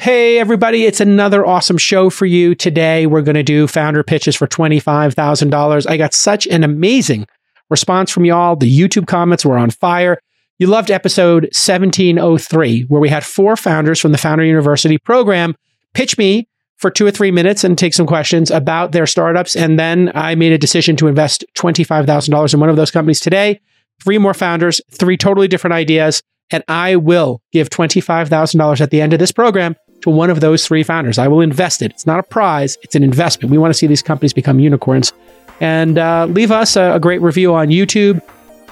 Hey, everybody, it's another awesome show for you. Today, we're going to do founder pitches for $25,000. I got such an amazing response from y'all. The YouTube comments were on fire. You loved episode 1703, where we had four founders from the Founder University program pitch me for two or three minutes and take some questions about their startups. And then I made a decision to invest $25,000 in one of those companies today. Three more founders, three totally different ideas. And I will give $25,000 at the end of this program to one of those three founders. I will invest it. It's not a prize, it's an investment. We want to see these companies become unicorns. And uh, leave us a, a, great review on YouTube.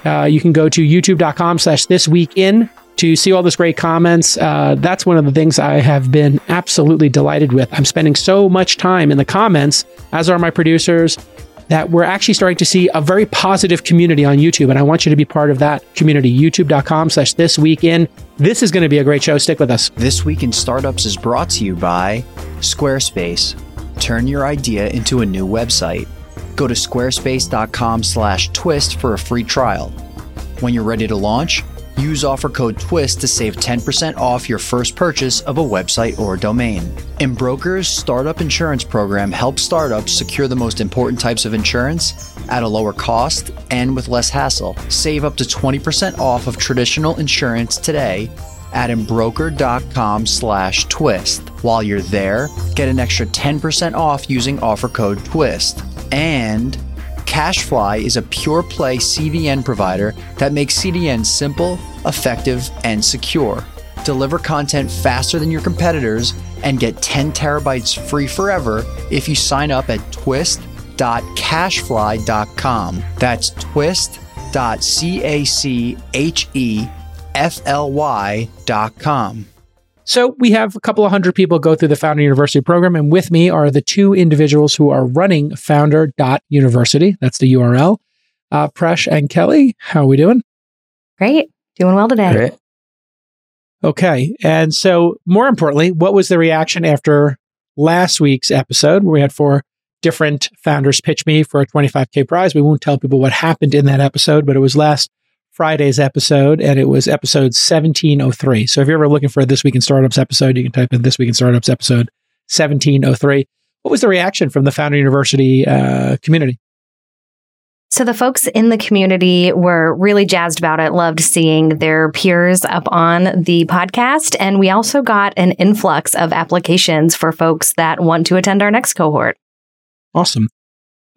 Uh, you can go to youtube.com slash this week in to see all those great comments. Uh, that's one of the things I have been absolutely delighted with. I'm spending so much time in the comments, as are my producers, that we're actually starting to see a very positive community on YouTube. And I want you to be part of that community. YouTube.com slash this week in. This is going to be a great show. Stick with us. This Week in Startups is brought to you by Squarespace. Turn your idea into a new website. Go to squarespace.com slash twist for a free trial. When you're ready to launch, Use offer code TWIST to save 10% off your first purchase of a website or domain. Embroker's startup insurance program helps startups secure the most important types of insurance at a lower cost and with less hassle. Save up to 20% off of traditional insurance today at embroker.com slash twist. While you're there, get an extra 10% off using offer code TWIST. And CacheFly is a pure play CDN provider that makes CDN simple, effective, and secure. Deliver content faster than your competitors and get 10 terabytes free forever if you sign up at twist.cachefly.com. That's twist.cachefly.com. So we have a couple of hundred people go through the Founder University program, and with me are the two individuals who are running Founder.university. That's the URL. Uh, Presh and Kelly, how are we doing? Great, doing well today. Great. Okay, and so more importantly, what was the reaction after last week's episode where we had four different founders pitch me for a 25k prize? We won't tell people what happened in that episode, but it was last Friday's episode, and it was episode 1703. So if you're ever looking for a This Week in Startups episode, you can type in This Week in Startups episode 1703. What was the reaction from the Founder University uh, community? So the folks in the community were really jazzed about it, loved seeing their peers up on the podcast. And we also got an influx of applications for folks that want to attend our next cohort. Awesome.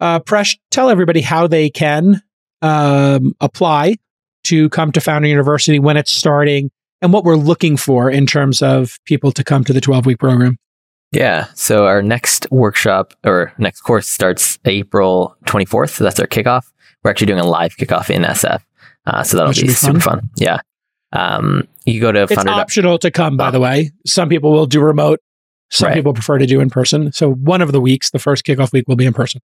Uh, Presh, tell everybody how they can um, apply to come to Founder University when it's starting and what we're looking for in terms of people to come to the 12 week program. Yeah. So our next workshop or next course starts April 24th. So that's our kickoff. We're actually doing a live kickoff in SF. Uh, so that'll be, be, super fun. Yeah. Um, you go to It's Founder optional to come, by the way. Some people will do remote. Some right. people prefer to do in person. So one of the weeks, the first kickoff week will be in person.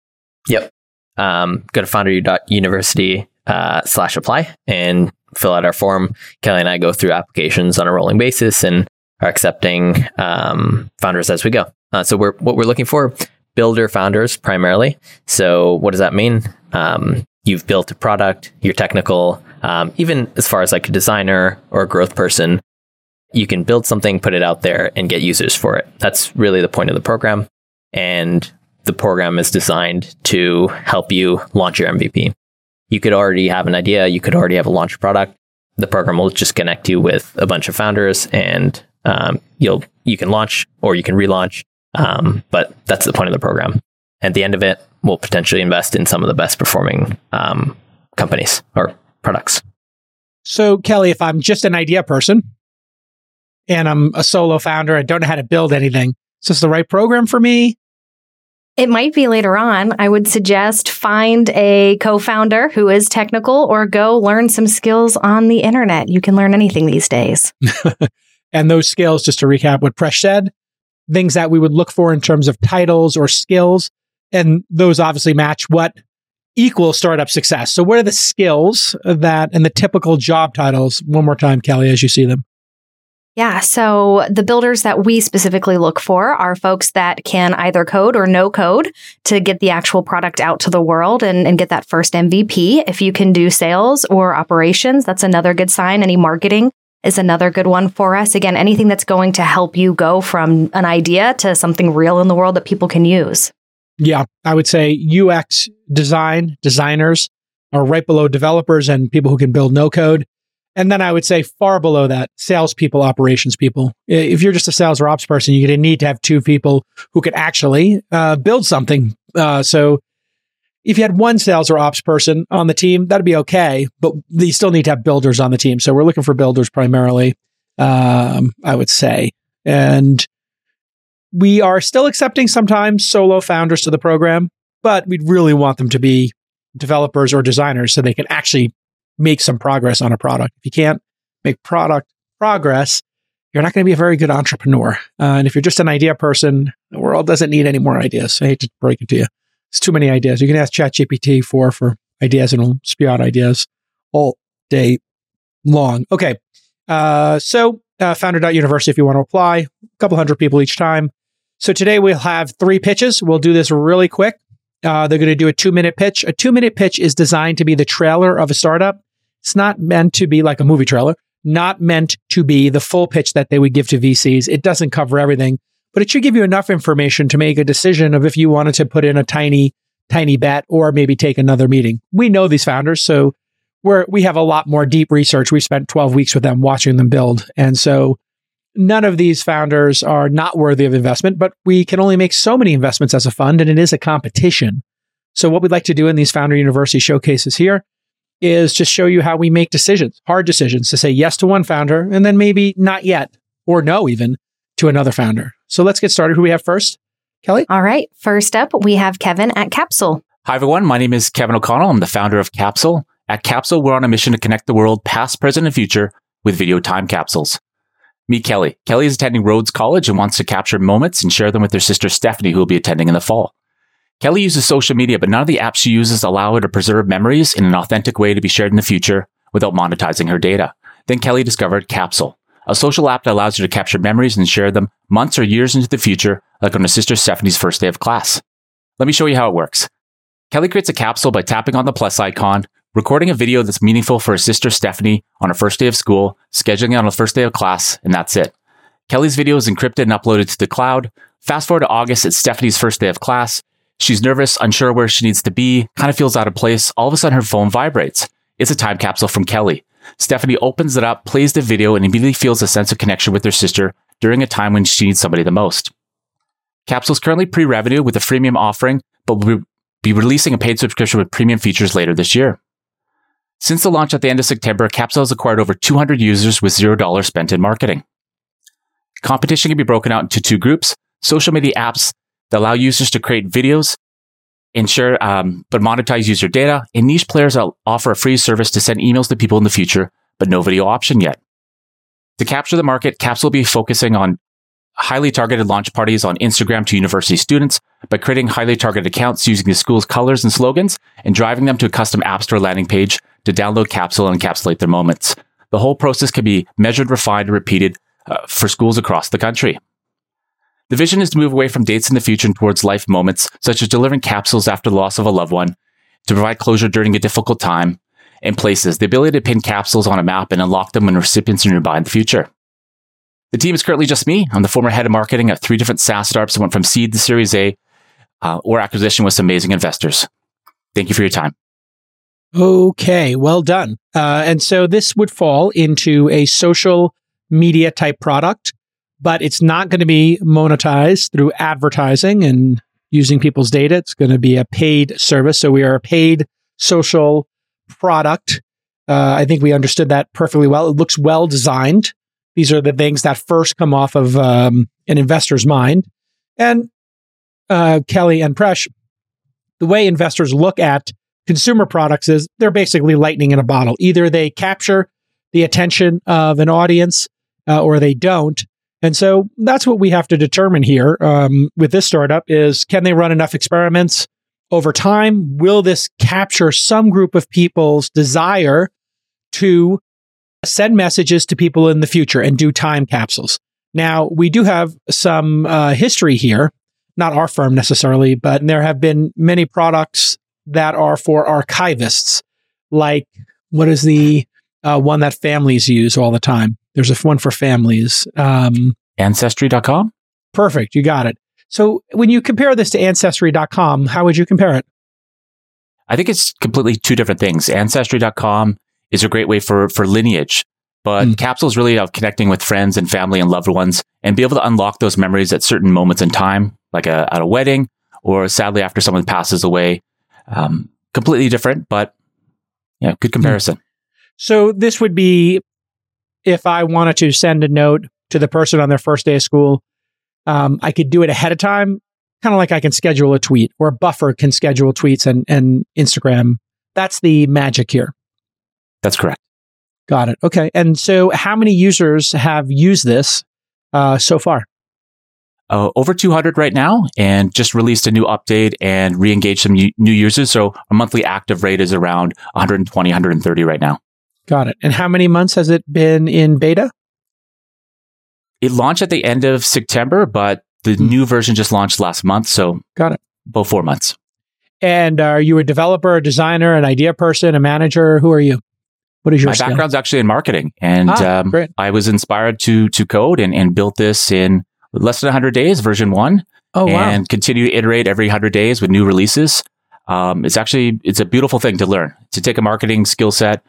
Yep. Um, go to founder.university uh, slash apply and fill out our form. Kelly and I go through applications on a rolling basis and are accepting um, founders as we go. Uh, so we're what we're looking for builder founders primarily. So what does that mean? Um, you've built a product, you're technical, um, even as far as like a designer or a growth person. You can build something, put it out there, and get users for it. That's really the point of the program. And the program is designed to help you launch your MVP you could already have an idea, you could already have a launch product. The program will just connect you with a bunch of founders, and um, you'll you can launch or you can relaunch. Um, but that's the point of the program. At the end of it, we'll potentially invest in some of the best performing um, companies or products. So, Kelly, if I'm just an idea person and I'm a solo founder and don't know how to build anything, is this the right program for me? It might be later on. I would suggest find a co founder who is technical or go learn some skills on the internet. You can learn anything these days. and those skills, just to recap what Presh said, things that we would look for in terms of titles or skills. And those obviously match what equals startup success. So, what are the skills that and the typical job titles? One more time, Kelly, as you see them. Yeah. So the builders that we specifically look for are folks that can either code or no code to get the actual product out to the world and, and get that first MVP. If you can do sales or operations, that's another good sign. Any marketing is another good one for us. Again, anything that's going to help you go from an idea to something real in the world that people can use. Yeah, I would say UX design, designers are right below developers and people who can build no code. And then I would say far below that, salespeople, operations people. If you're just a sales or ops person, you're going to need to have two people who could actually uh, build something. Uh, so if you had one sales or ops person on the team, that'd be okay. But you still need to have builders on the team. So we're looking for builders primarily, um, I would say. And we are still accepting sometimes solo founders to the program, but we'd really want them to be developers or designers so they can actually make some progress on a product. If you can't make product progress, you're not going to be a very good entrepreneur. Uh, and if you're just an idea person, the world doesn't need any more ideas. I hate to break it to you. It's too many ideas. You can ask ChatGPT for for ideas and it'll spew out ideas all day long. Okay. Uh, so uh, founder.university if you want to apply, a couple hundred people each time. So today we'll have three pitches. We'll do this really quick. Uh, they're going to do a two minute pitch. A two minute pitch is designed to be the trailer of a startup. It's not meant to be like a movie trailer, not meant to be the full pitch that they would give to VCs. It doesn't cover everything, but it should give you enough information to make a decision of if you wanted to put in a tiny, tiny bet or maybe take another meeting. We know these founders, so we're, we have a lot more deep research. We spent 12 weeks with them watching them build. And so none of these founders are not worthy of investment, but we can only make so many investments as a fund and it is a competition. So what we'd like to do in these founder university showcases here is just show you how we make decisions, hard decisions to say yes to one founder and then maybe not yet or no even to another founder. So let's get started. Who we have first? Kelly? All right. First up, we have Kevin at Kapsule. Hi, everyone. My name is Kevin O'Connell. I'm the founder of Kapsule. At Kapsule, we're on a mission to connect the world past, present, and future with video time capsules. Meet Kelly. Kelly is attending Rhodes College and wants to capture moments and share them with her sister Stephanie, who will be attending in the fall. Kelly uses social media, but none of the apps she uses allow her to preserve memories in an authentic way to be shared in the future without monetizing her data. Then Kelly discovered Kapsule, a social app that allows you to capture memories and share them months or years into the future, like on her sister Stephanie's first day of class. Let me show you how it works. Kelly creates a capsule by tapping on the plus icon, recording a video that's meaningful for her sister Stephanie on her first day of school, scheduling it on the first day of class, and that's it. Kelly's video is encrypted and uploaded to the cloud. Fast forward to August, it's Stephanie's first day of class. She's nervous, unsure where she needs to be, kind of feels out of place. All of a sudden, her phone vibrates. It's a time capsule from Kelly. Stephanie opens it up, plays the video, and immediately feels a sense of connection with her sister during a time when she needs somebody the most. Kapsule is currently pre revenue with a freemium offering, but will be releasing a paid subscription with premium features later this year. Since the launch at the end of September, Kapsule has acquired over 200 users with $0 spent in marketing. Competition can be broken out into two groups social media apps that allow users to create videos and share, um, but monetize user data, and niche players offer a free service to send emails to people in the future, but no video option yet. To capture the market, Kapsule will be focusing on highly targeted launch parties on Instagram to university students by creating highly targeted accounts using the school's colors and slogans and driving them to a custom App Store landing page to download Kapsule and encapsulate their moments. The whole process can be measured, refined, and repeated uh, for schools across the country. The vision is to move away from dates in the future and towards life moments, such as delivering capsules after the loss of a loved one, to provide closure during a difficult time, and places, the ability to pin capsules on a map and unlock them when recipients are nearby in the future. The team is currently just me. I'm the former head of marketing at three different SaaS startups that went from seed to Series A uh, or acquisition with some amazing investors. Thank you for your time. Okay, well done. Uh, and so this would fall into a social media type product but it's not going to be monetized through advertising and using people's data. It's going to be a paid service. So we are a paid social product. Uh, I think we understood that perfectly well. It looks well designed. These are the things that first come off of um, an investor's mind. And uh, Kelly and Presh, the way investors look at consumer products is they're basically lightning in a bottle. Either they capture the attention of an audience uh, or they don't. And so that's what we have to determine here um, with this startup is can they run enough experiments over time? Will this capture some group of people's desire to send messages to people in the future and do time capsules? Now, we do have some uh, history here, not our firm necessarily, but there have been many products that are for archivists, like what is the uh, one that families use all the time? There's a one for families. Um, Ancestry.com? perfect. You got it. So when you compare this to ancestry.com, how would you compare it? I think it's completely two different things. Ancestry.com is a great way for, for lineage, but Mm. Kapsule is really about connecting with friends and family and loved ones and be able to unlock those memories at certain moments in time, like a, at a wedding or sadly after someone passes away. Um, completely different, but yeah, good comparison. So this would be if I wanted to send a note to the person on their first day of school, um, I could do it ahead of time, kind of like I can schedule a tweet or Buffer can schedule tweets and, and Instagram. That's the magic here. That's correct. Got it. Okay. And so how many users have used this uh, so far? uh, over 200 right now and just released a new update and re-engaged some new, new users. So our monthly active rate is around 120, 130 right now. Got it. And how many months has it been in beta? It launched at the end of September, but the Hmm. new version just launched last month. So Got it. about four months. And are you a developer, a designer, an idea person, a manager? Who are you? What is your My skill? background's actually in marketing and Ah, um. I was inspired to, to code and, and built this in less than 100 days, version one, Oh, wow. and continue to iterate every 100 days with new releases. Um, it's actually, it's a beautiful thing to learn, to take a marketing skill set,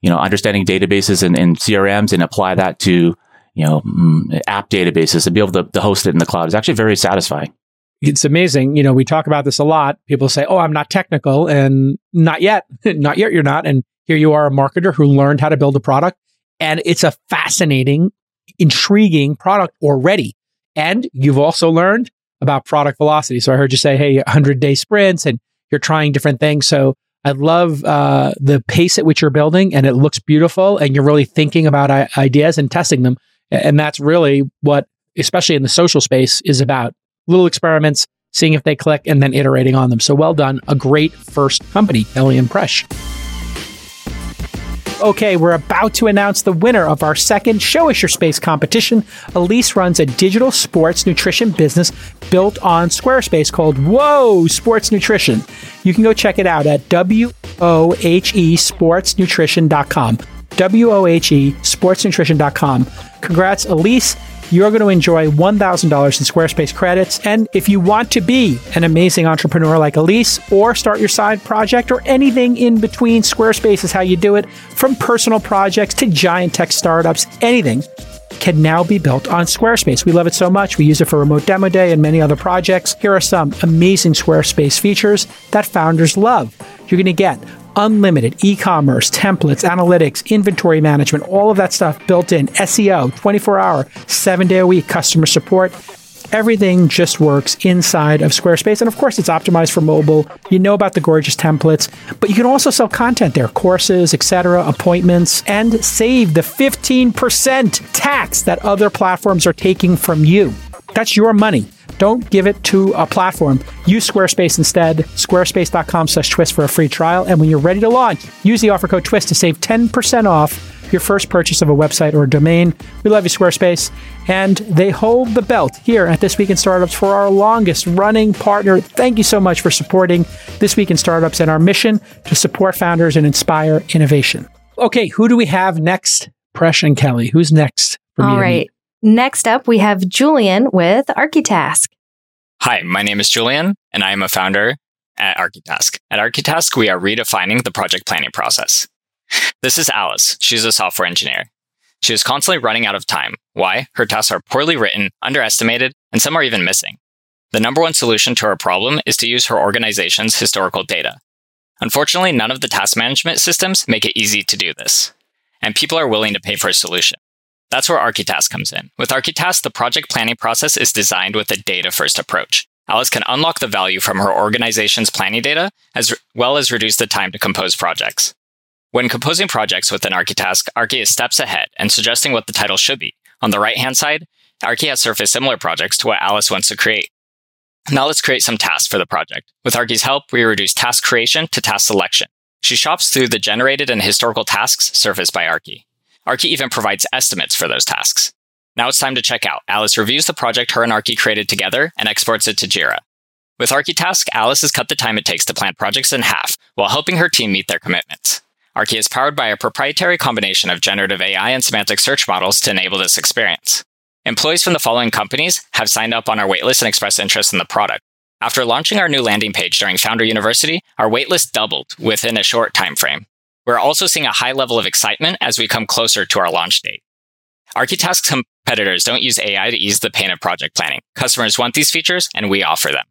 you know, understanding databases and, and CRMs and apply that to, you know, mm, app databases and be able to, to host it in the cloud. is actually very satisfying. it's amazing. You know, we talk about this a lot. People say, "Oh, I'm not technical," and not yet, not yet. You're not. And here you are, a marketer who learned how to build a product, and it's a fascinating, intriguing product already. And you've also learned about product velocity. So I heard you say, "Hey, 100 day sprints," and you're trying different things. So I love uh, the pace at which you're building, and it looks beautiful, and you're really thinking about I- ideas and testing them. And that's really what, especially in the social space, is about little experiments, seeing if they click, and then iterating on them. So well done. A great first company, Kelly and Presh. Okay, we're about to announce the winner of our second Show Us Your Space competition. Elise runs a digital sports nutrition business built on Squarespace called Whoa Sports Nutrition. You can go check it out at W-O-H-E sportsnutrition.com. W-O-H-E sportsnutrition.com. Congrats, Elise. You're going to enjoy $1,000 in Squarespace credits. And if you want to be an amazing entrepreneur like Elise or start your side project or anything in between, Squarespace is how you do it. From personal projects to giant tech startups, anything can now be built on Squarespace. We love it so much. We use it for Remote Demo Day and many other projects. Here are some amazing Squarespace features that founders love. You're going to get unlimited e-commerce, templates, analytics, inventory management, all of that stuff built in, SEO, 24 hour, seven day a week customer support. Everything just works inside of Squarespace. And of course, it's optimized for mobile. You know about the gorgeous templates, but you can also sell content there, courses, etc., appointments, and save the 15% tax that other platforms are taking from you. That's your money. Don't give it to a platform. Use Squarespace instead. Squarespace.com slash twist for a free trial. And when you're ready to launch, use the offer code twist to save 10% off your first purchase of a website or a domain. We love you, Squarespace. And they hold the belt here at This Week in Startups for our longest running partner. Thank you so much for supporting This Week in Startups and our mission to support founders and inspire innovation. Okay, who do we have next? Presh and Kelly. Who's next? For me right. Next up, we have Julien with ArkiTask. Hi, my name is Julien, and I am a founder at ArkiTask. At ArkiTask, we are redefining the project planning process. This is Alice. She's a software engineer. She is constantly running out of time. Why? Her tasks are poorly written, underestimated, and some are even missing. The number one solution to her problem is to use her organization's historical data. Unfortunately, none of the task management systems make it easy to do this, and people are willing to pay for a solution. That's where ArkiTask comes in. With ArkiTask, the project planning process is designed with a data first approach. Alice can unlock the value from her organization's planning data, as well as reduce the time to compose projects. When composing projects within ArkiTask, Archie is steps ahead and suggesting what the title should be. On the right hand side, Archie has surfaced similar projects to what Alice wants to create. Now let's create some tasks for the project. With Archie's help, we reduce task creation to task selection. She shops through the generated and historical tasks surfaced by Archie. Archie even provides estimates for those tasks. Now it's time to check out. Alice reviews the project her and Archie created together and exports it to Jira. With ArkiTask, Alice has cut the time it takes to plan projects in half while helping her team meet their commitments. Arkie is powered by a proprietary combination of generative AI and semantic search models to enable this experience. Employees from the following companies have signed up on our waitlist and expressed interest in the product. After launching our new landing page during Founder University, our waitlist doubled within a short time frame. We're also seeing a high level of excitement as we come closer to our launch date. ArkiTask's competitors don't use AI to ease the pain of project planning. Customers want these features, and we offer them.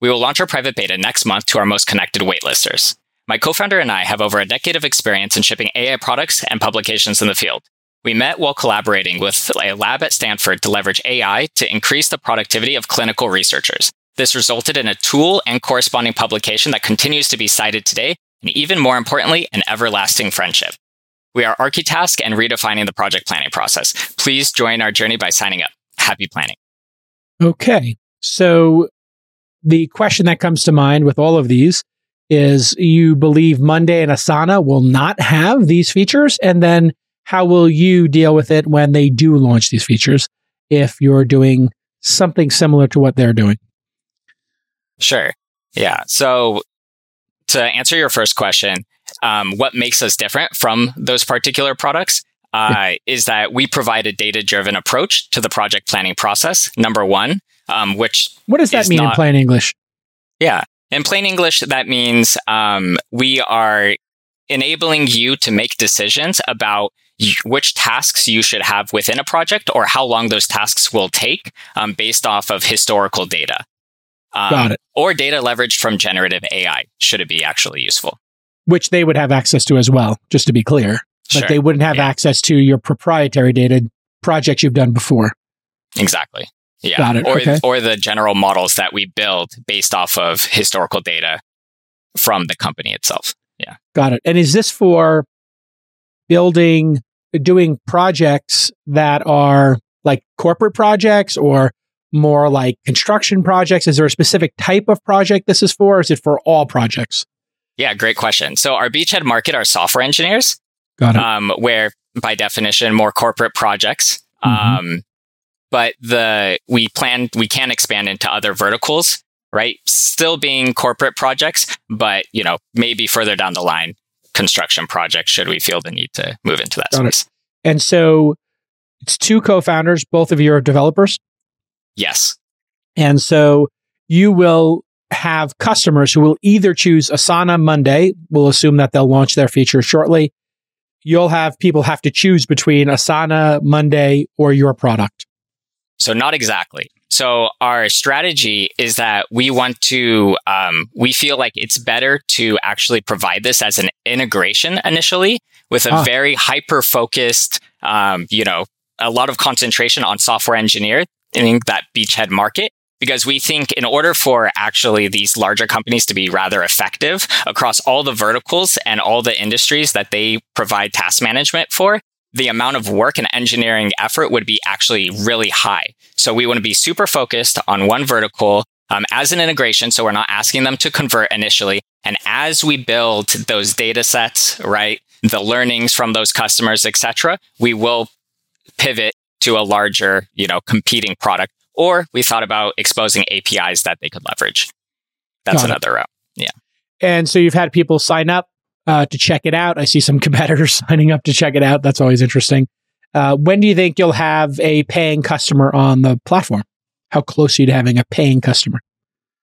We will launch our private beta next month to our most connected waitlisters. My co founder and I have over a decade of experience in shipping AI products and publications in the field. We met while collaborating with a lab at Stanford to leverage AI to increase the productivity of clinical researchers. This resulted in a tool and corresponding publication that continues to be cited today, and even more importantly, an everlasting friendship. We are ArkiTask and redefining the project planning process. Please join our journey by signing up. Happy planning. Okay. So the question that comes to mind with all of these is you believe Monday and Asana will not have these features? And then how will you deal with it when they do launch these features if you're doing something similar to what they're doing? Sure. Yeah. So to answer your first question, um, what makes us different from those particular products uh, is that we provide a data driven approach to the project planning process, number one, um, which. What does that mean not, in plain English? Yeah. In plain English, that means um, we are enabling you to make decisions about which tasks you should have within a project or how long those tasks will take um, based off of historical data. Um, Got it. Or data leveraged from generative AI, should it be actually useful. Which they would have access to as well, just to be clear. But sure. they wouldn't have yeah. access to your proprietary data projects you've done before. Exactly. Yeah. Got it. Or, okay. or the general models that we build based off of historical data from the company itself. Yeah. Got it. And is this for building, doing projects that are like corporate projects or more like construction projects? Is there a specific type of project this is for? Or is it for all projects? Yeah, great question. So our beachhead market are software engineers. Got it. Um, where by definition, more corporate projects. Mm-hmm. Um, but the we plan we can expand into other verticals, right? Still being corporate projects, but you know maybe further down the line, construction projects should we feel the need to move into that Got space. It. And so it's two co-founders, both of you are developers. Yes. And so you will have customers who will either choose Asana Monday. We'll assume that they'll launch their feature shortly. You'll have people have to choose between Asana Monday or your product. So not exactly. So our strategy is that we want to, um, we feel like it's better to actually provide this as an integration initially with a ah. very hyper focused, um, you know, a lot of concentration on software engineer in that beachhead market. Because we think in order for actually these larger companies to be rather effective across all the verticals and all the industries that they provide task management for, the amount of work and engineering effort would be actually really high. So we want to be super focused on one vertical um, as an integration. So we're not asking them to convert initially. And as we build those data sets, right, the learnings from those customers, etc., we will pivot to a larger, you know, competing product. Or we thought about exposing APIs that they could leverage. That's Got another it. route. Yeah. And so you've had people sign up uh, to check it out. I see some competitors signing up to check it out. That's always interesting. Uh, when do you think you'll have a paying customer on the platform? How close are you to having a paying customer?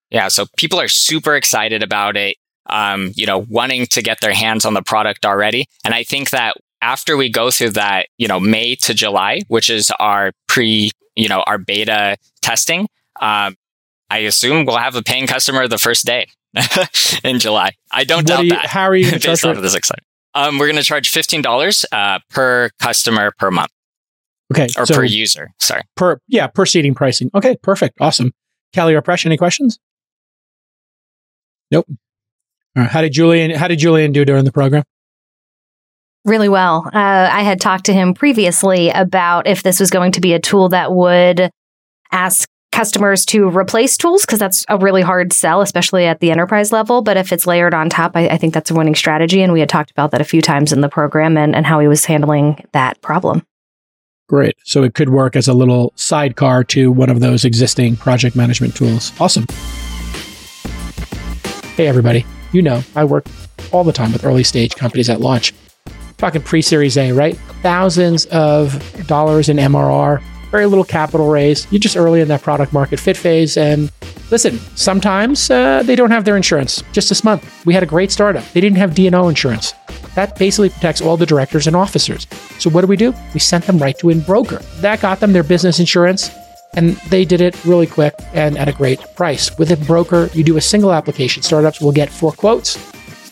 Yeah, so people are super excited about it. Um, you know, wanting to get their hands on the product already. And I think that after we go through that, you know, May to July, which is our pre, you know, our beta testing, um, I assume we'll have a paying customer the first day. in July. I don't what doubt you, that. How are you based off of this excitement? Um, we're going to charge fifteen dollars uh, per customer per month. Okay, or so per user. Sorry. Per yeah, per seating pricing. Okay, perfect, awesome. Kelly or Presh, any questions? Nope. All right. How did Julien? How did Julien do during the program? Really well. Uh, I had talked to him previously about if this was going to be a tool that would ask customers to replace tools because that's a really hard sell, especially at the enterprise level. But if it's layered on top, I, I, think that's a winning strategy. And we had talked about that a few times in the program and, and how he was handling that problem. Great. So it could work as a little sidecar to one of those existing project management tools. Awesome. Hey, everybody. You know, I work all the time with early stage companies at launch. Talking pre Series A, right? Thousands of dollars in MRR, very little capital raise. You're just early in that product market fit phase. And listen, sometimes uh, they don't have their insurance. Just this month, we had a great startup. They didn't have D&O insurance. That basically protects all the directors and officers. So what do we do? We sent them right to Embroker. That got them their business insurance and they did it really quick and at a great price. With Embroker, you do a single application. Startups will get four quotes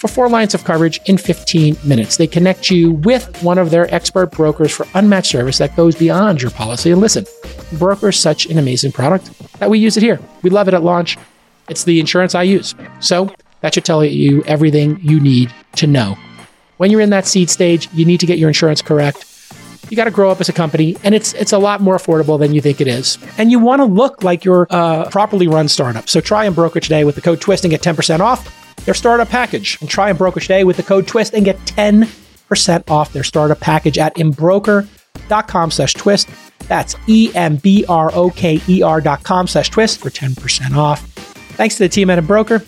for four lines of coverage in 15 minutes. They connect you with one of their expert brokers for unmatched service that goes beyond your policy. And listen, Broker is such an amazing product that we use it here. We love it at launch. It's the insurance I use. So that should tell you everything you need to know. When you're in that seed stage, you need to get your insurance correct. You got to grow up as a company, and it's it's a lot more affordable than you think it is. And you want to look like you're a properly run startup. So try Embroker today with the code TWIST and get 10% off their startup package. And try Embroker today with the code TWIST and get 10% off their startup package at Embroker.com slash twist. That's E-M-B-R-O-K-E-R dot com slash twist for 10% off. Thanks to the team at Embroker.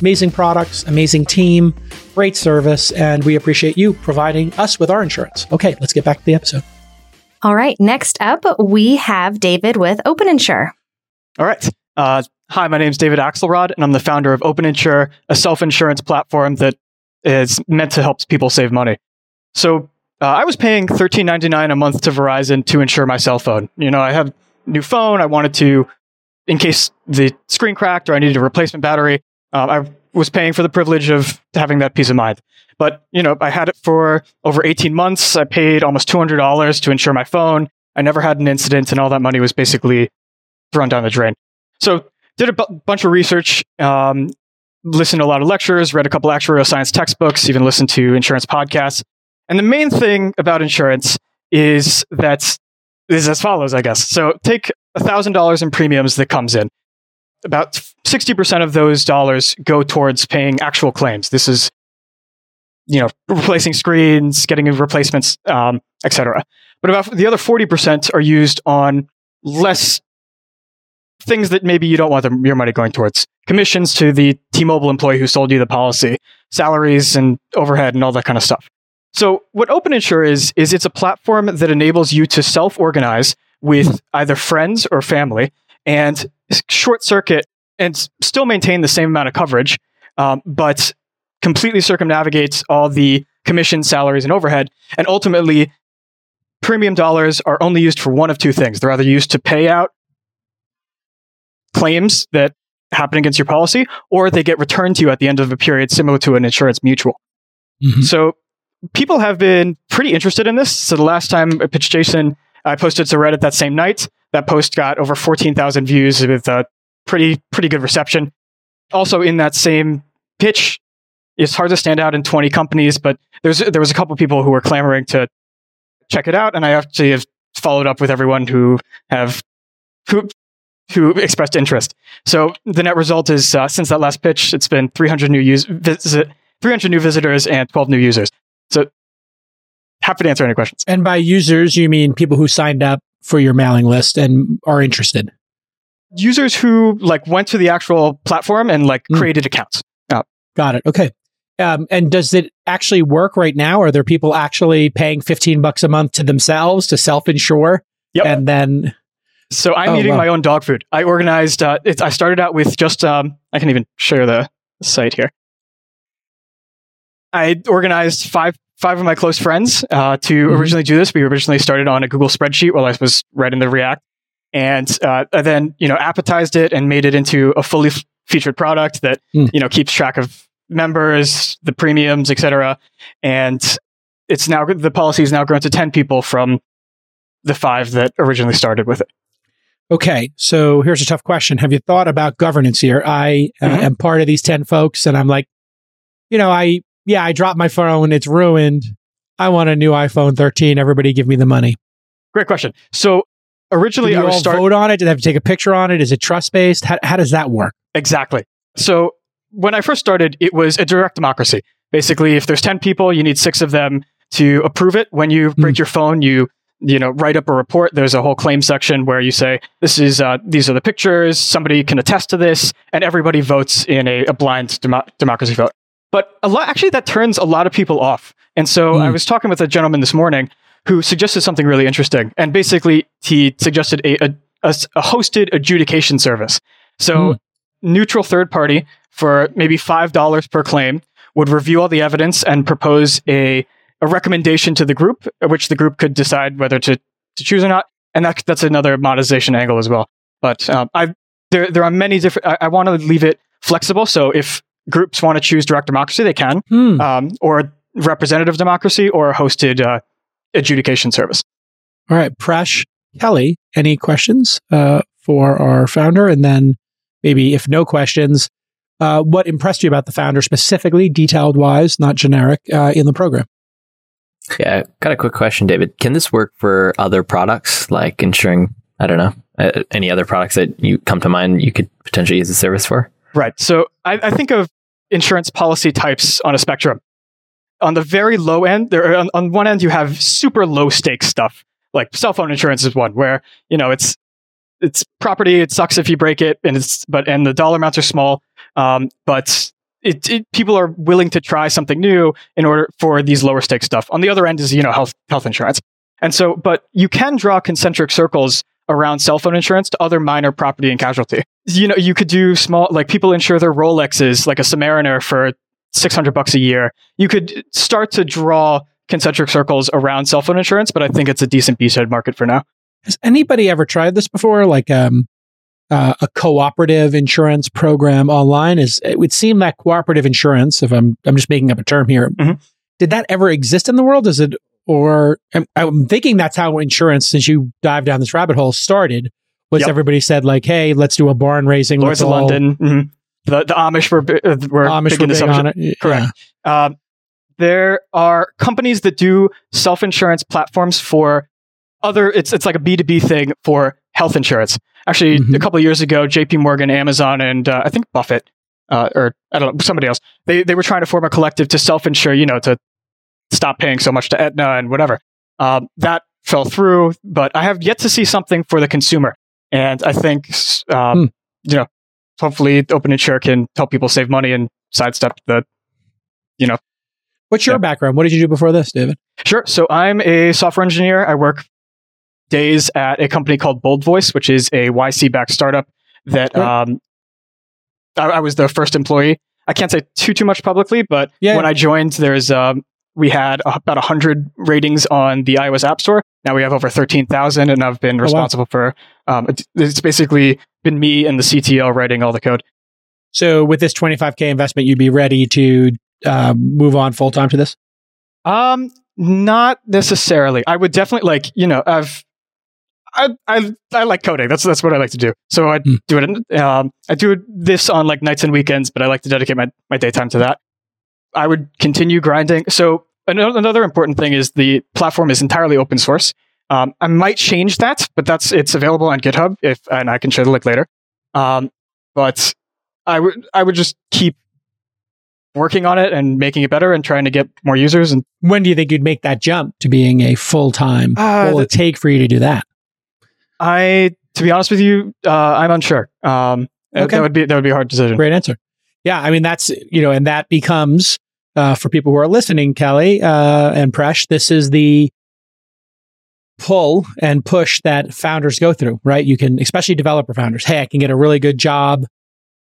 Amazing products, amazing team, great service, and we appreciate you providing us with our insurance. Okay, let's get back to the episode. All right. Next up, we have David with Open Insure. All right. Uh, hi, my name is David Axelrod, and I'm the founder of Open Insure, a self insurance platform that is meant to help people save money. So uh, I was paying $13.99 a month to Verizon to insure my cell phone. You know, I have a new phone. I wanted to, in case the screen cracked or I needed a replacement battery, um, I was paying for the privilege of having that peace of mind. But, you know, I had it for over 18 months. I paid almost $200 to insure my phone. I never had an incident, and all that money was basically thrown down the drain. So, did a bunch of research, um, listened to a lot of lectures, read a couple actuarial science textbooks, even listened to insurance podcasts. And the main thing about insurance is that is as follows, I guess. So, take $1,000 in premiums that comes in. About 60% of those dollars go towards paying actual claims. This is you know, replacing screens, getting replacements, um, etc. But about the other 40% are used on less things that maybe you don't want the, your money going towards. Commissions to the T-Mobile employee who sold you the policy, salaries and overhead and all that kind of stuff. So what Open Insure is, is it's a platform that enables you to self-organize with either friends or family and short circuit and still maintain the same amount of coverage, um, but completely circumnavigates all the commission, salaries, and overhead. And ultimately, premium dollars are only used for one of two things. They're either used to pay out claims that happen against your policy, or they get returned to you at the end of a period, similar to an insurance mutual. Mm-hmm. So people have been pretty interested in this. So the last time I pitched Jason, I posted to Reddit that same night. That post got over 14,000 views with a pretty, pretty good reception. Also in that same pitch, it's hard to stand out in 20 companies, but there's there was a couple people who were clamoring to check it out, and I actually have followed up with everyone who have who who expressed interest. So the net result is uh, since that last pitch, it's been 300 new use visit 300 new visitors and 12 new users. So happy to answer any questions. And by users, you mean people who signed up for your mailing list and are interested. Users who like went to the actual platform and like mm. created accounts. Oh. Got it. Okay. Um, and does it actually work right now? Are there people actually paying 15 bucks a month to themselves to self insure? Yep. And then. So I'm oh, eating wow. my own dog food. I organized, uh, it, I started out with just, um, I can even share the site here. I organized five five of my close friends uh, to mm-hmm. originally do this. We originally started on a Google spreadsheet while I was writing the React, and uh, I then you know appetized it and made it into a fully f- featured product that mm. you know keeps track of members, the premiums, etc. And it's now the policy is now grown to ten people from the five that originally started with it. Okay, so here's a tough question: Have you thought about governance here? I uh, mm-hmm. am part of these ten folks, and I'm like, you know, I yeah, I dropped my phone, it's ruined. I want a new iPhone 13. Everybody, give me the money. Great question. So originally, do I was start- vote on it. Did I have to take a picture on it? Is it trust based? How, how does that work? Exactly. So when I first started, it was a direct democracy. Basically, if there's 10 people, you need six of them to approve it. When you break mm. your phone, you you know write up a report. There's a whole claim section where you say this is uh, these are the pictures. Somebody can attest to this, and everybody votes in a, a blind dem- democracy vote. but a lot actually that turns a lot of people off. And so Mm. I was talking with a gentleman this morning who suggested something really interesting. And basically, he suggested a a hosted adjudication service. So, Mm. neutral third party for maybe $5 per claim would review all the evidence and propose a, a recommendation to the group, which the group could decide whether to, to choose or not. And that, that's another monetization angle as well. But um, I, there, there are many different, I, I want to leave it flexible. So, if groups want to choose direct democracy, they can Hmm. um, or representative democracy or a hosted uh, adjudication service. All right, Presh, Kelly, any questions uh, for our founder? And then maybe if no questions, uh, what impressed you about the founder specifically, detailed wise, not generic, uh, in the program? Yeah, got a quick question, David. Can this work for other products like insuring? I don't know uh, any other products that you come to mind you could potentially use the service for. Right. So I, I think of insurance policy types on a spectrum. On the very low end, there on, on one end you have super low stakes stuff like cell phone insurance is one where you know it's it's property. It sucks if you break it, and it's but and the dollar amounts are small. Um, but it, it people are willing to try something new in order for these lower stakes stuff. On the other end is you know health health insurance, and so but you can draw concentric circles around cell phone insurance to other minor property and casualty. You know, you could do small like people insure their Rolexes like a Submariner for 600 bucks a year. You could start to draw concentric circles around cell phone insurance, but I think it's a decent beachhead market for now. Has anybody ever tried this before? Like um, uh, a cooperative insurance program online? Is it would seem that cooperative insurance, if I'm I'm just making up a term here, Mhm. did that ever exist in the world? Is it or I'm, I'm thinking that's how insurance, since you dive down this rabbit hole, started. Was Yep. everybody said like, "Hey, let's do a barn raising"? Lloyd's of London, mhm. the the Amish were uh, were Amish big were big on it. Correct. Yeah. Um, there are companies that do self insurance platforms for other. It's it's like a B two B thing for health insurance. Actually, Mhm. a couple of years ago, J P Morgan, Amazon, and uh, I think Buffett, uh, or I don't know somebody else. They they were trying to form a collective to self insure. You know, to stop paying so much to Aetna and whatever. Um, that fell through, but I have yet to see something for the consumer. And I think, um, Hmm. you know, hopefully Open Insure can help people save money and sidestep the, you know, What's your Yeah. background? What did you do before this, David? Sure. So I'm a software engineer. I work days at a company called Bold Voice, which is a YC backed startup that um, I, I was the first employee. I can't say too too much publicly, but Yeah. when I joined, there's um, we had about hundred ratings on the iOS App Store. Now we have over thirteen thousand, and I've been Oh, wow. responsible for. Um, it's basically been me and the CTO writing all the code. So with this 25k investment, you'd be ready to uh, move on full time to this. Um, not necessarily. I would definitely like, you know, I've, I, I, I like coding. That's that's what I like to do. So I Hmm. do it. In, um, I do this on like nights and weekends, but I like to dedicate my my daytime to that. I would continue grinding. So another, another important thing is the platform is entirely open source. Um, I might change that, but that's it's available on GitHub if and I can share the link later. Um, but I would I would just keep working on it and making it better and trying to get more users and When do you think you'd make that jump to being a full time? Uh, what will it take for you to do that? I, to be honest with you, uh, I'm unsure. Um, Okay. That would be that would be a hard decision. Great answer. Yeah, I mean that's you know, and that becomes uh, for people who are listening, Kelly uh, and Presh. This is the pull and push that founders go through, right? You can, especially developer founders. Hey, I can get a really good job,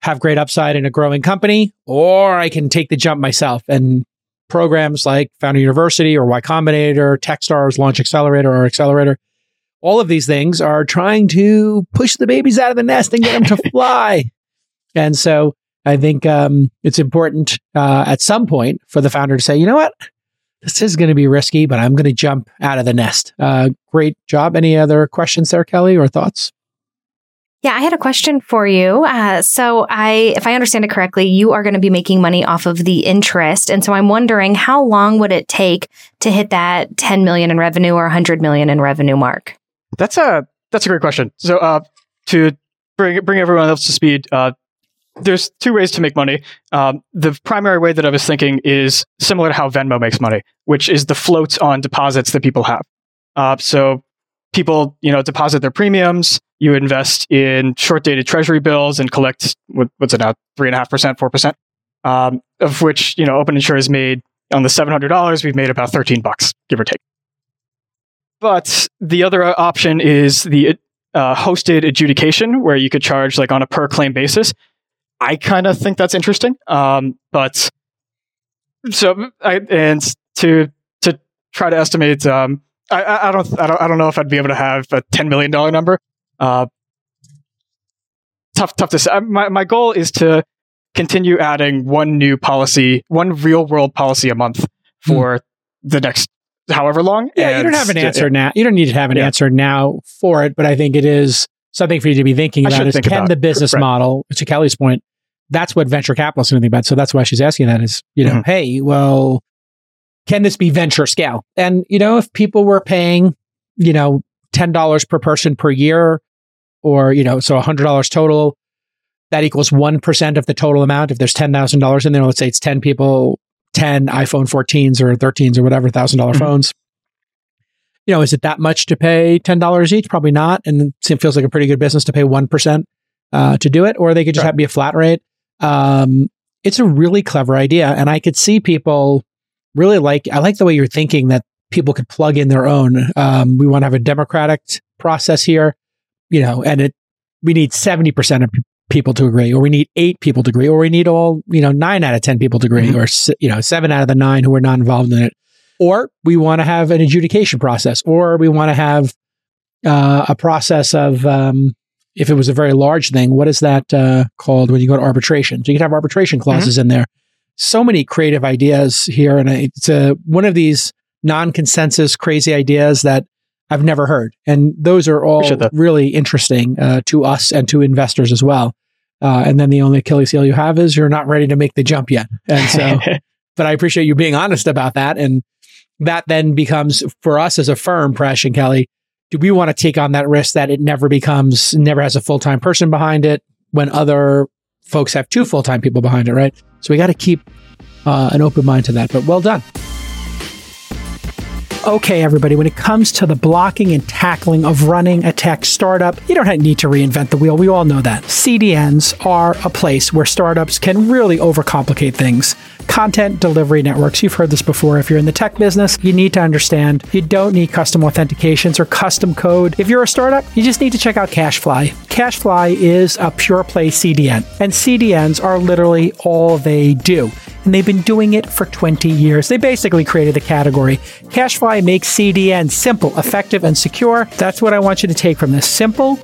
have great upside in a growing company, or I can take the jump myself. And programs like Founder University or Y Combinator, Techstars, Launch Accelerator, or Accelerator, all of these things are trying to push the babies out of the nest and get them to fly. And so I think um, it's important uh, at some point for the founder to say, you know what? This is going to be risky, but I'm going to jump out of the nest. Uh, great job. Any other questions there, Kelly, or thoughts? Yeah, I had a question for you. Uh, so, I, if I understand it correctly, you are going to be making money off of the interest, and so I'm wondering how long would it take to hit that 10 million in revenue or 100 million in revenue mark? That's a that's a great question. So uh, to bring bring everyone else to speed, uh, there's two ways to make money. Um, the primary way that I was thinking is similar to how Venmo makes money, which is the floats on deposits that people have. Uh, so people, you know, deposit their premiums. You invest in short dated treasury bills and collect what, what's it now, three and a half percent, four percent. um, of which you know Open Insure has made on the seven hundred dollars. We've made about thirteen bucks, give or take. But the other option is the uh, hosted adjudication, where you could charge like on a per claim basis. I kind of think that's interesting, um, but so I, and to to try to estimate, um, I, I, don't I don't I don't know if I'd be able to have a ten million dollar number. Uh, tough tough to say. My my goal is to continue adding one new policy, one real world policy a month for the next however long. Yeah, you don't have an j- answer now. You don't need to have an Yeah. answer now for it, but I think it is something for you to be thinking I about should is think can about the it. business Right. model, to Kelly's point, that's what venture capitalists are thinking about. So that's why she's asking that is, you know, Mhm. hey, well, can this be venture scale? And, you know, if people were paying, you know, $10 per person per year or, you know, so $100 total, that equals 1% of the total amount. If there's $10,000 in there, let's say it's 10 people, 10 iPhone 14s or 13s or whatever, $1,000 Mhm. phones. You know, is it that much to pay $10 each? Probably not. And it feels like a pretty good business to pay 1% uh, to do it, or they could just Right. have be a flat rate. Um, it's a really clever idea. And I could see people really like, I like the way you're thinking that people could plug in their own. Um, we want to have a democratic process here, you know, and it, we need 70% of people to agree, or we need eight people to agree, or we need all, you know, nine out of 10 people to agree, Mhm. or, you know, seven out of the nine who are not involved in it. Or we want to have an adjudication process, or we want to have uh, a process of, um, if it was a very large thing, what is that uh, called when you go to arbitration? So you can have arbitration clauses in there. So many creative ideas here, and it's a, one of these non-consensus crazy ideas that I've never heard, and those are all really interesting uh, to us and to investors as well. Uh, and then the only Achilles heel you have is you're not ready to make the jump yet, and so but I appreciate you being honest about that. And that then becomes for us as a firm, Presh and Kelly, do we want to take on that risk that it never becomes, never has a full time person behind it when other folks have two full time people behind it, right? So we got to keep uh, an open mind to that. But well done. Okay, everybody, when it comes to the blocking and tackling of running a tech startup, you don't need to reinvent the wheel. We all know that. CDNs are a place where startups can really overcomplicate things. Content delivery networks, you've heard this before. If you're in the tech business, you need to understand you don't need custom authentications or custom code. If you're a startup, you just need to check out CacheFly. CacheFly is a pure play CDN, and CDNs are literally all they do and they've been doing it for 20 years. They basically created the category. CacheFly makes CDN simple, effective, and secure. That's what I want you to take from this simple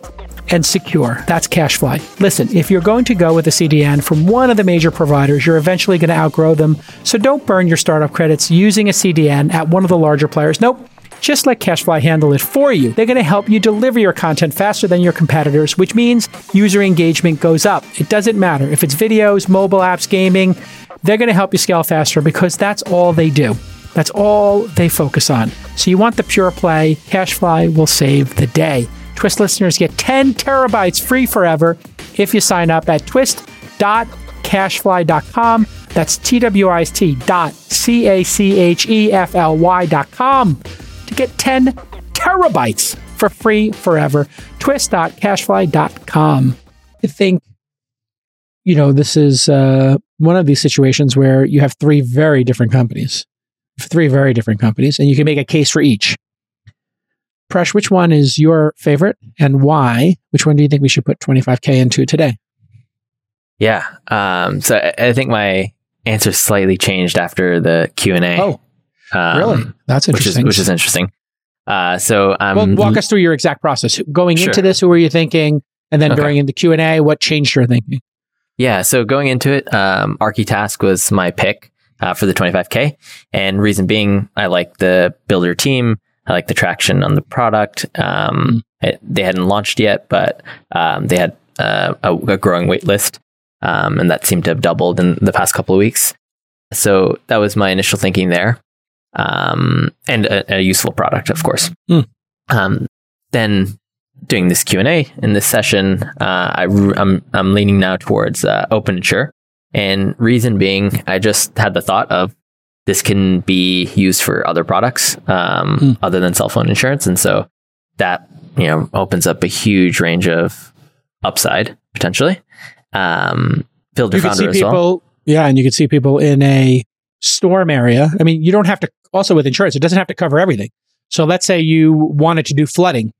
and secure. That's CacheFly. Listen, if you're going to go with a CDN from one of the major providers, you're eventually going to outgrow them. So don't burn your startup credits using a CDN at one of the larger players. Nope. Just let CacheFly handle it for you. They're going to help you deliver your content faster than your competitors, which means user engagement goes up. It doesn't matter if it's videos, mobile apps, gaming, they're going to help you scale faster because that's all they do. That's all they focus on. So you want the pure play, CacheFly will save the day. Twist listeners get 10 terabytes free forever if you sign up at twist.cachefly.com. That's T-W-I-S-T dot C-A-C-H-E-F-L-Y dot com to get 10 terabytes for free forever. Twist.cachefly.com. I think, you know, this is uh, one of these situations where you have three very different companies, three very different companies, and you can make a case for each. Presh, which one is your favorite and why? Which one do you think we should put 25K into today? Yeah. Um, so I, I think my answer slightly changed after the Q and A. Oh, um, really? That's Which is interesting. which is interesting. Uh, so um, well, walk us through your exact process. Going Sure. into this, who were you thinking? And then Okay. during the Q&A, what changed your thinking? Yeah, so going into it, um, ArkiTask was my pick uh, for the 25k, and reason being, I like the builder team. I like the traction on the product. Um, it, they hadn't launched yet, but um, they had uh, a, a growing wait list, um, and that seemed to have doubled in the past couple of weeks. So that was my initial thinking there, um, and a, a useful product, of course. Hmm. Um, then doing this Q and A in this session, uh, I, am I'm leaning now towards uh, and reason being, I just had the thought of this can be used for other products um, Hmm. other than cell phone insurance, and so that you know opens up a huge range of upside potentially. Um, builder You founder as well. people Yeah, and you can see people in a storm area. I mean, you don't have to also with insurance, it doesn't have to cover everything. So let's say you wanted to do flooding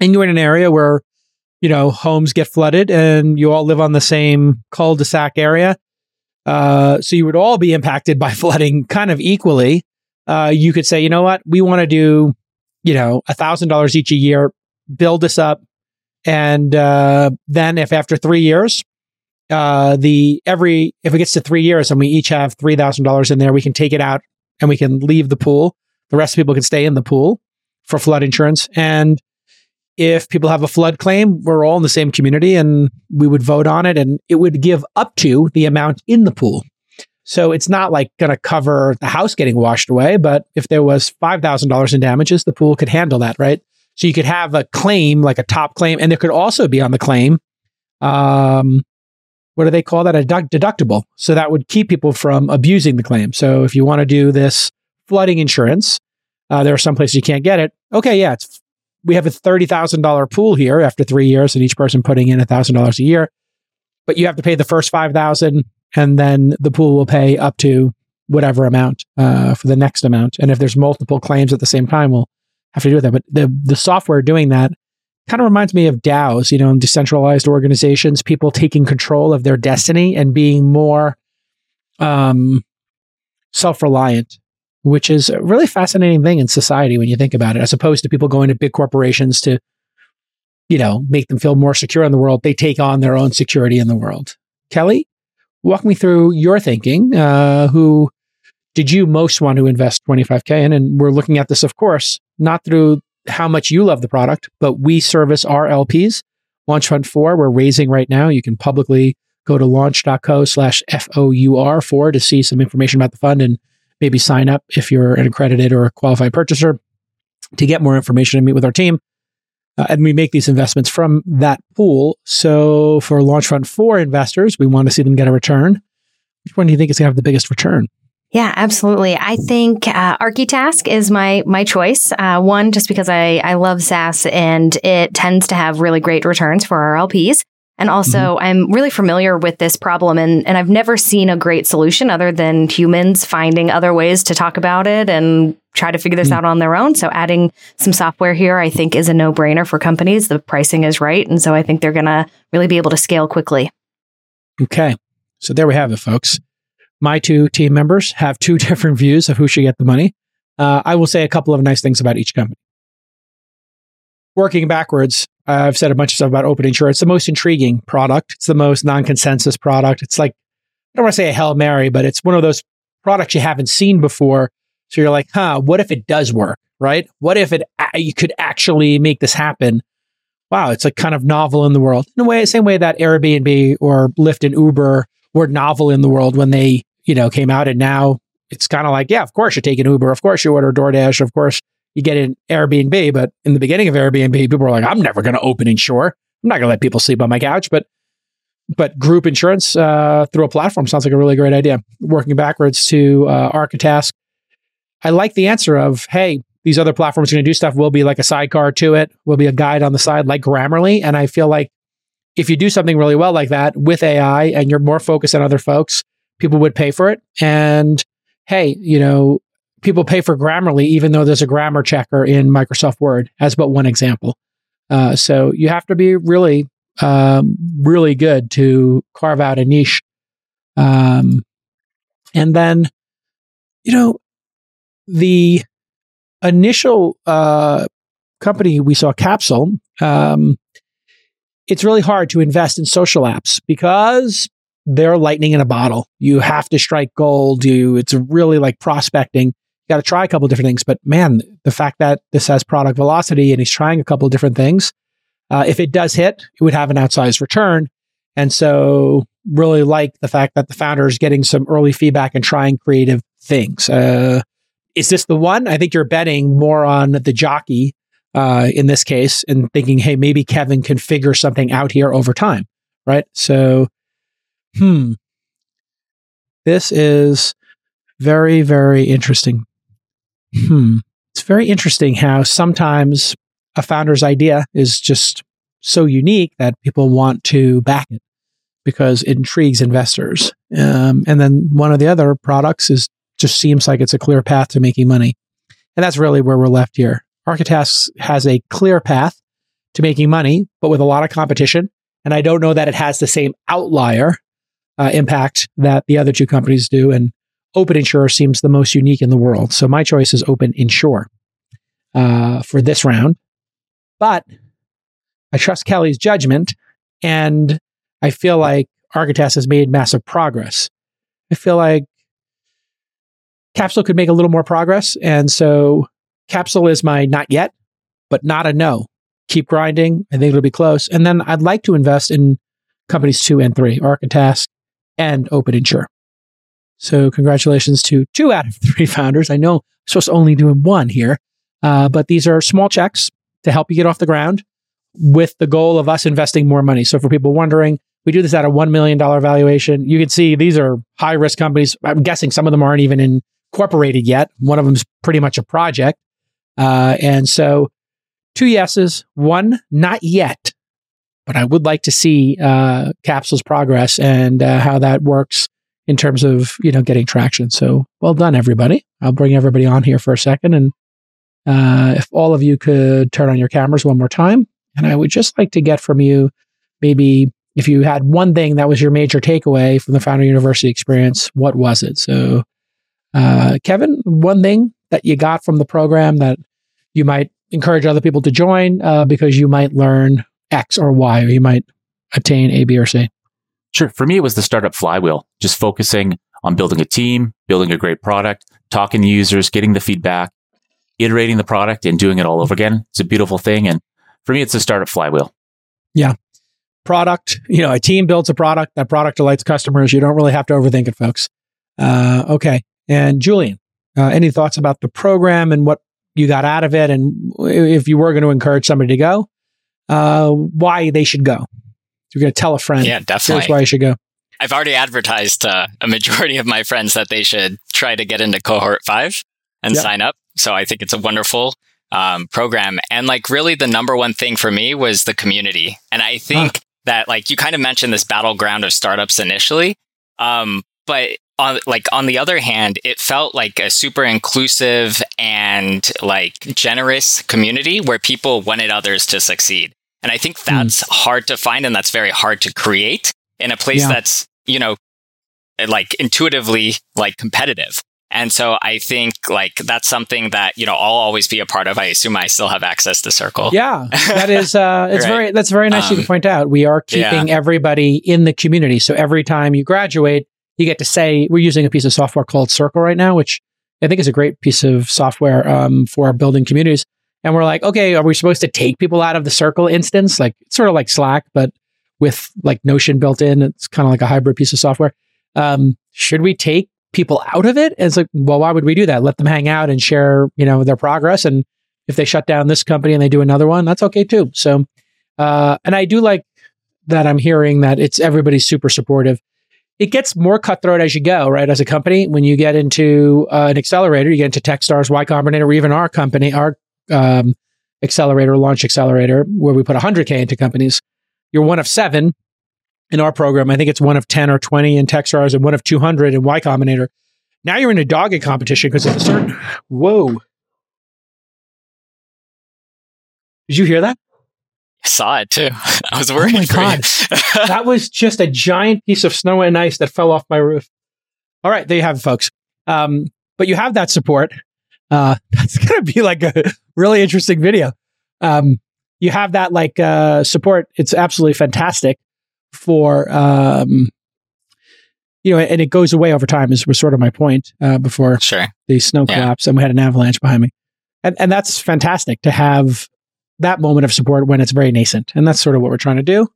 and you're in an area where, you know, homes get flooded and you all live on the same cul-de-sac area. Uh, so you would all be impacted by flooding kind of equally. Uh, you could say, you know what, we want to do, you know, a thousand dollars each a year, build this up. And, uh, then if after three years, uh, the every, if it gets to three years and we each have $3,000 in there, we can take it out and we can leave the pool. The rest of people can stay in the pool for flood insurance. And if people have a flood claim, we're all in the same community and we would vote on it and it would give up to the amount in the pool. So it's not like going to cover the house getting washed away, but if there was $5,000 in damages, the pool could handle that, right? So you could have a claim, like a top claim, and there could also be on the claim, um, what do they call that? A deductible. So that would keep people from abusing the claim. So if you want to do this flooding insurance, uh, there are some places you can't get it. Okay, yeah, it's we have a thirty thousand dollar pool here after three years, and each person putting in a thousand dollars a year. But you have to pay the first five thousand, and then the pool will pay up to whatever amount uh, for the next amount. And if there's multiple claims at the same time, we'll have to do with that. But the the software doing that kind of reminds me of DAOs, you know, decentralized organizations, people taking control of their destiny and being more um, self reliant, which is a really fascinating thing in society when you think about it, as opposed to people going to big corporations to, you know, make them feel more secure in the world. They take on their own security in the world. Kelly, walk me through your thinking. Uh, who did you most want to invest 25K in? And we're looking at this, of course, not through how much you love the product, but we service our LPs. Launch Fund 4, we're raising right now. You can publicly go to launch.co slash FOUR 4 to see some information about the fund and maybe sign up if you're an accredited or a qualified purchaser to get more information and meet with our team. Uh, and we make these investments from that pool. So for Launch Fund 4 investors, we want to see them get a return. Which one do you think is going to have the biggest return? Yeah, absolutely. I think uh, ArkiTask is my my choice. Uh, one, just because I I love SaaS and it tends to have really great returns for our LPs. And also, mm-hmm. I'm really familiar with this problem, and, and I've never seen a great solution other than humans finding other ways to talk about it and try to figure this mm-hmm. out on their own. So, adding some software here, I think, is a no brainer for companies. The pricing is right. And so, I think they're going to really be able to scale quickly. Okay. So, there we have it, folks my two team members have two different views of who should get the money. Uh, I will say a couple of nice things about each company. Working backwards, I've said a bunch of stuff about open insurance. It's the most intriguing product. It's the most non-consensus product. It's like, I don't want to say a Hail Mary, but it's one of those products you haven't seen before. So you're like, huh, what if it does work? Right? What if it, you could actually make this happen? Wow. It's a kind of novel in the world in a way, same way that Airbnb or Lyft and Uber were novel in the world when they you know, came out and now it's kind of like, yeah, of course you take an Uber. Of course you order DoorDash. Of course you get an Airbnb. But in the beginning of Airbnb, people were like, I'm never going to open insure. I'm not going to let people sleep on my couch. But but group insurance uh, through a platform sounds like a really great idea. Working backwards to uh, ArkiTask, I like the answer of, hey, these other platforms are going to do stuff. We'll be like a sidecar to it. We'll be a guide on the side, like Grammarly. And I feel like if you do something really well like that with AI and you're more focused on other folks, people would pay for it. And hey, you know, people pay for Grammarly, even though there's a grammar checker in Microsoft Word, as but one example. Uh, so you have to be really, um, really good to carve out a niche. Um, and then, you know, the initial uh, company we saw, Kapsule, um, it's really hard to invest in social apps because they're lightning in a bottle. You have to strike gold. You, it's really like prospecting. Got to try a couple different things. But man, the fact that this has product velocity and he's trying a couple different things, uh, if it does hit, it would have an outsized return. And so, really like the fact that the founder is getting some early feedback and trying creative things. Uh, is this the one? I think you're betting more on the jockey uh, in this case and thinking, hey, maybe Kevin can figure something out here over time, right? So hmm, this is very, very interesting. Hmm. It's very interesting how sometimes a founder's idea is just so unique that people want to back it because it intrigues investors. Um, and then one of the other products is just seems like it's a clear path to making money. And that's really where we're left here. ArkiTask has a clear path to making money, but with a lot of competition. And I don't know that it has the same outlier uh, impact that the other two companies do. And Open Insure seems the most unique in the world. So my choice is Open Insure uh, for this round. But I trust Kelly's judgment, and I feel like ArkiTask has made massive progress. I feel like Kapsule could make a little more progress. And so Kapsule is my not yet, but not a no. Keep grinding. I think it'll be close. And then I'd like to invest in companies two and three, ArkiTask and Open Insure. So congratulations to two out of three founders. I know I'm supposed to only doing one here, uh, but these are small checks to help you get off the ground with the goal of us investing more money. So for people wondering, we do this at a $1 million valuation. You can see these are high risk companies. I'm guessing some of them aren't even incorporated yet. One of them is pretty much a project. Uh, and so two yeses, one not yet, but I would like to see uh, Kapsule's progress and uh, how that works in terms of you know getting traction. So well done, everybody. I'll bring everybody on here for a second, and uh, if all of you could turn on your cameras one more time, and I would just like to get from you maybe if you had one thing that was your major takeaway from the Founder University experience, what was it? So, uh, Kevin, one thing that you got from the program that you might encourage other people to join uh, because you might learn X or Y, or you might attain A, B, or C. Sure. For me, it was the startup flywheel, just focusing on building a team, building a great product, talking to users, getting the feedback, iterating the product and doing it all over again. It's a beautiful thing. And for me, it's a startup flywheel. Yeah. Product, you know, a team builds a product. That product delights customers. You don't really have to overthink it, folks. Uh, okay. And Julien, uh, any thoughts about the program and what you got out of it? And if you were going to encourage somebody to go, uh, why they should go? You're going to tell a friend. Yeah, definitely. Here's why you should go. I've already advertised to a majority of my friends that they should try to get into cohort five and yep. sign up. So I think it's a wonderful um, program. And like really the number one thing for me was the community. And I think huh. that like you kind of mentioned this battleground of startups initially. Um, but on like on the other hand, it felt like a super inclusive and like generous community where people wanted others to succeed. And I think hmm. that's mm. hard to find and that's very hard to create in a place yeah. that's, you know, like intuitively like competitive. And so I think like that's something that, you know, I'll always be a part of. I assume I still have access to Circle. Yeah. That is uh it's right. very that's very nice um, you to point out. We are keeping yeah. everybody in the community. So every time you graduate, you get to say we're using a piece of software called Circle right now, which I think is a great piece of software um, for building communities. And we're like, okay, are we supposed to take people out of the Circle instance? Like it's sort of like Slack, but with like Notion built in. It's kind of like a hybrid piece of software. Um, should we take people out of it? And it's like, well, why would we do that? Let them hang out and share, you know, their progress. And if they shut down this company and they do another one, that's okay too. So, uh, and I do like that I'm hearing that it's everybody's super supportive. It gets more cutthroat as you go, right? As a company, when you get into uh, an accelerator, you get into Techstars, Y Combinator, or even our company, our um, accelerator, launch accelerator, where we put 100K into companies. You're one of seven in our program. I think it's one of 10 or 20 in Techstars and one of 200 in Y Combinator. Now you're in a dogged competition because of a certain. Whoa. Did you hear that? I saw it too. I was worried. Oh my God. that was just a giant piece of snow and ice that fell off my roof. All right, there you have it, folks. Um, but you have that support. Uh, that's going to be like a really interesting video. Um, you have that like uh, support. It's absolutely fantastic for um, you know, and it goes away over time. Is was sort of my point uh, before sure. the snow yeah. collapse, and we had an avalanche behind me, and and that's fantastic to have that moment of support when it's very nascent, and that's sort of what we're trying to do.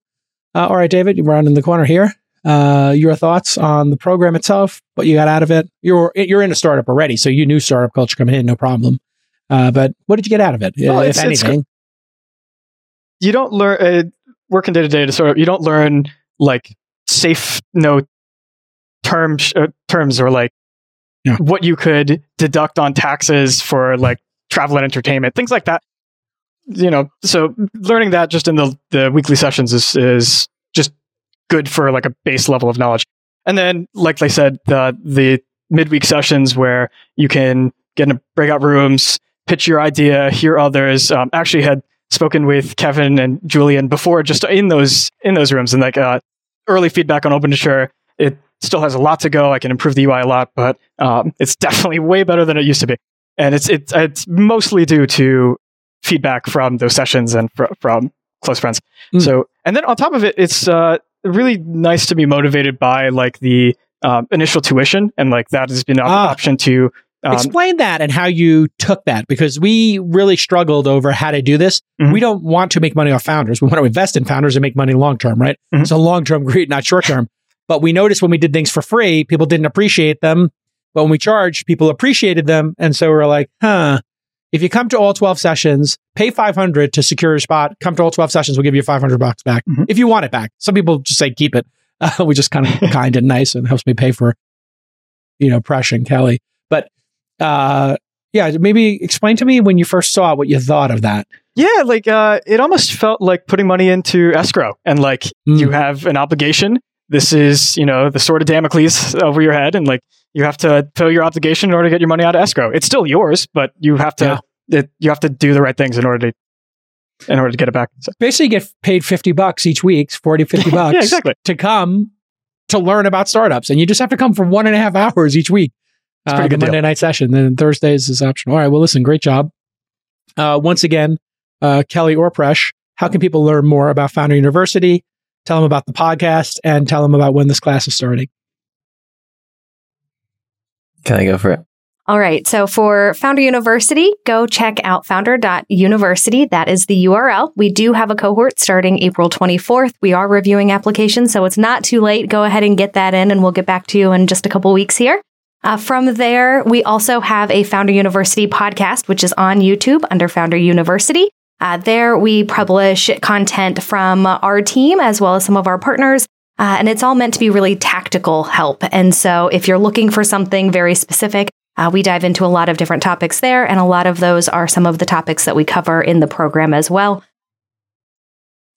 Uh, all right, David, you're around in the corner here. Uh, your thoughts on the program itself, what you got out of it? You're you're in a startup already, so you knew startup culture coming in, no problem. Uh, but what did you get out of it, well, if anything? you don't learn uh, working day to day to sort of you don't learn like safe no terms uh, terms or like yeah. what you could deduct on taxes for like travel and entertainment things like that you know so learning that just in the the weekly sessions is is just good for like a base level of knowledge. And then, like I said, the the midweek sessions where you can get in breakout rooms, pitch your idea, hear others. Um, actually, had spoken with Kevin and Julien before, just in those in those rooms, and like uh, early feedback on Open Insure. It still has a lot to go. I can improve the UI a lot, but um, it's definitely way better than it used to be. And it's it's it's mostly due to feedback from those sessions and fr- from close friends. Mm. So, and then on top of it, it's uh, really nice to be motivated by like the um, initial tuition, and like that has been an Ah. option to. Um, Explain that and how you took that because we really struggled over how to do this. Mhm. We don't want to make money off founders. We want to invest in founders and make money long term, right? Mhm. So long term greed, not short term. But we noticed when we did things for free, people didn't appreciate them. But when we charged, people appreciated them. And so we're like, huh, if you come to all 12 sessions, pay 500 to secure your spot, come to all 12 sessions, we'll give you 500 bucks back Mhm. if you want it back. Some people just say keep it. Uh, we just kind of kind and nice and helps me pay for, you know, Presh and Kelly. But uh, yeah, maybe explain to me when you first saw it, what you thought of that. Yeah, like uh, it almost felt like putting money into escrow, and like Mm. you have an obligation. This is, you know, the sword of Damocles over your head, and like you have to fill your obligation in order to get your money out of escrow. It's still yours, but you have to it, you have to do the right things in order to in order to get it back. So, Basically, you get paid 50 bucks each week, 40, 50 bucks yeah, exactly. to come to learn about startups. And you just have to come for one and a half hours each week. It's a Uh, pretty the deal. Monday night session. Then Thursdays is optional. All right. Well, listen, great job. Uh, once again, uh, Kelly or Presh, how can people learn more about Founder University? Tell them about the podcast and tell them about when this class is starting. Can I go for it? All right. So for Founder University, go check out founder.university. That is the URL. We do have a cohort starting April 24th. We are reviewing applications, so it's not too late. Go ahead and get that in, and we'll get back to you in just a couple weeks here. Uh, from there, we also have a Founder University podcast, which is on YouTube under Founder University. Uh, there, we publish content from our team as well as some of our partners. Uh, and it's all meant to be really tactical help. And so, if you're looking for something very specific, uh, we dive into a lot of different topics there, and a lot of those are some of the topics that we cover in the program as well.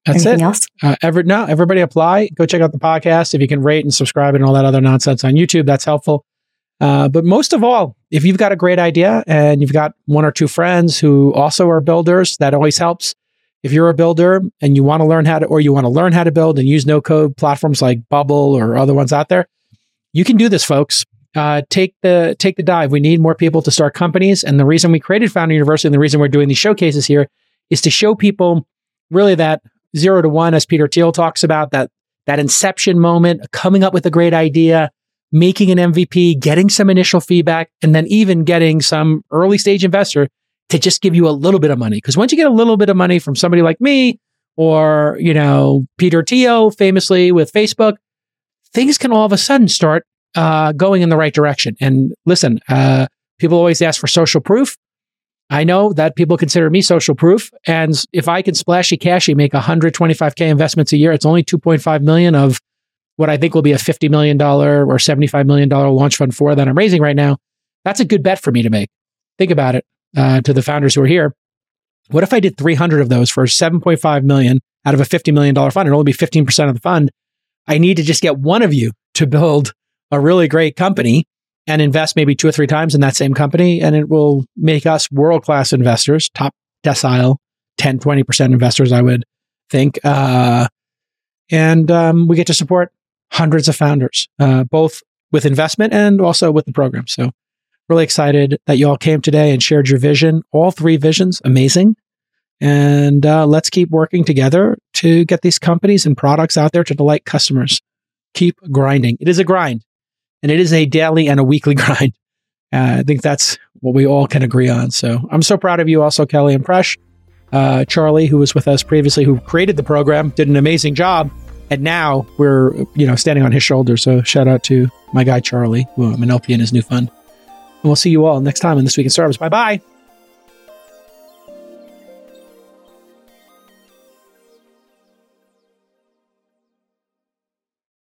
That's Anything it. else? Uh, every, no, everybody apply. Go check out the podcast. If you can rate and subscribe and all that other nonsense on YouTube, that's helpful. Uh, but most of all, if you've got a great idea and you've got one or two friends who also are builders, that always helps. If you're a builder and you want to learn how to, or you want to learn how to build and use no code platforms like Bubble or other ones out there, you can do this, folks. Uh, take the take the dive. We need more people to start companies, and the reason we created Founder University and the reason we're doing these showcases here is to show people really that zero to one, as Peter Thiel talks about, that that inception moment, coming up with a great idea, making an MVP, getting some initial feedback, and then even getting some early stage investor to just give you a little bit of money. Because once you get a little bit of money from somebody like me or, you know, Peter Thiel famously with Facebook, things can all of a sudden start uh, going in the right direction. And listen, uh, people always ask for social proof. I know that people consider me social proof. And if I can splashy cashy make 125K investments a year, it's only 2.5 million of what I think will be a $50 million or $75 million launch fund for that I'm raising right now. That's a good bet for me to make. Think about it uh, to the founders who are here. What if I did 300 of those for 7.5 million out of a $50 million fund? It'll only be 15% of the fund. I need to just get one of you to build a really great company and invest maybe two or three times in that same company. And it will make us world class investors, top decile, 10, 20% investors, I would think. Uh, and um, we get to support hundreds of founders, uh, both with investment and also with the program. So, really excited that you all came today and shared your vision. All three visions, amazing. And uh, let's keep working together to get these companies and products out there to delight customers. Keep grinding. It is a grind, and it is a daily and a weekly grind. Uh, I think that's what we all can agree on. So I'm so proud of you, also, Kelly and Presh. Uh, Charlie, who was with us previously, who created the program, did an amazing job. And now we're, you know, standing on his shoulders. So shout out to my guy, Charlie, who I'm an LP in his new fund. And we'll see you all next time on This Week in Startups. Bye bye.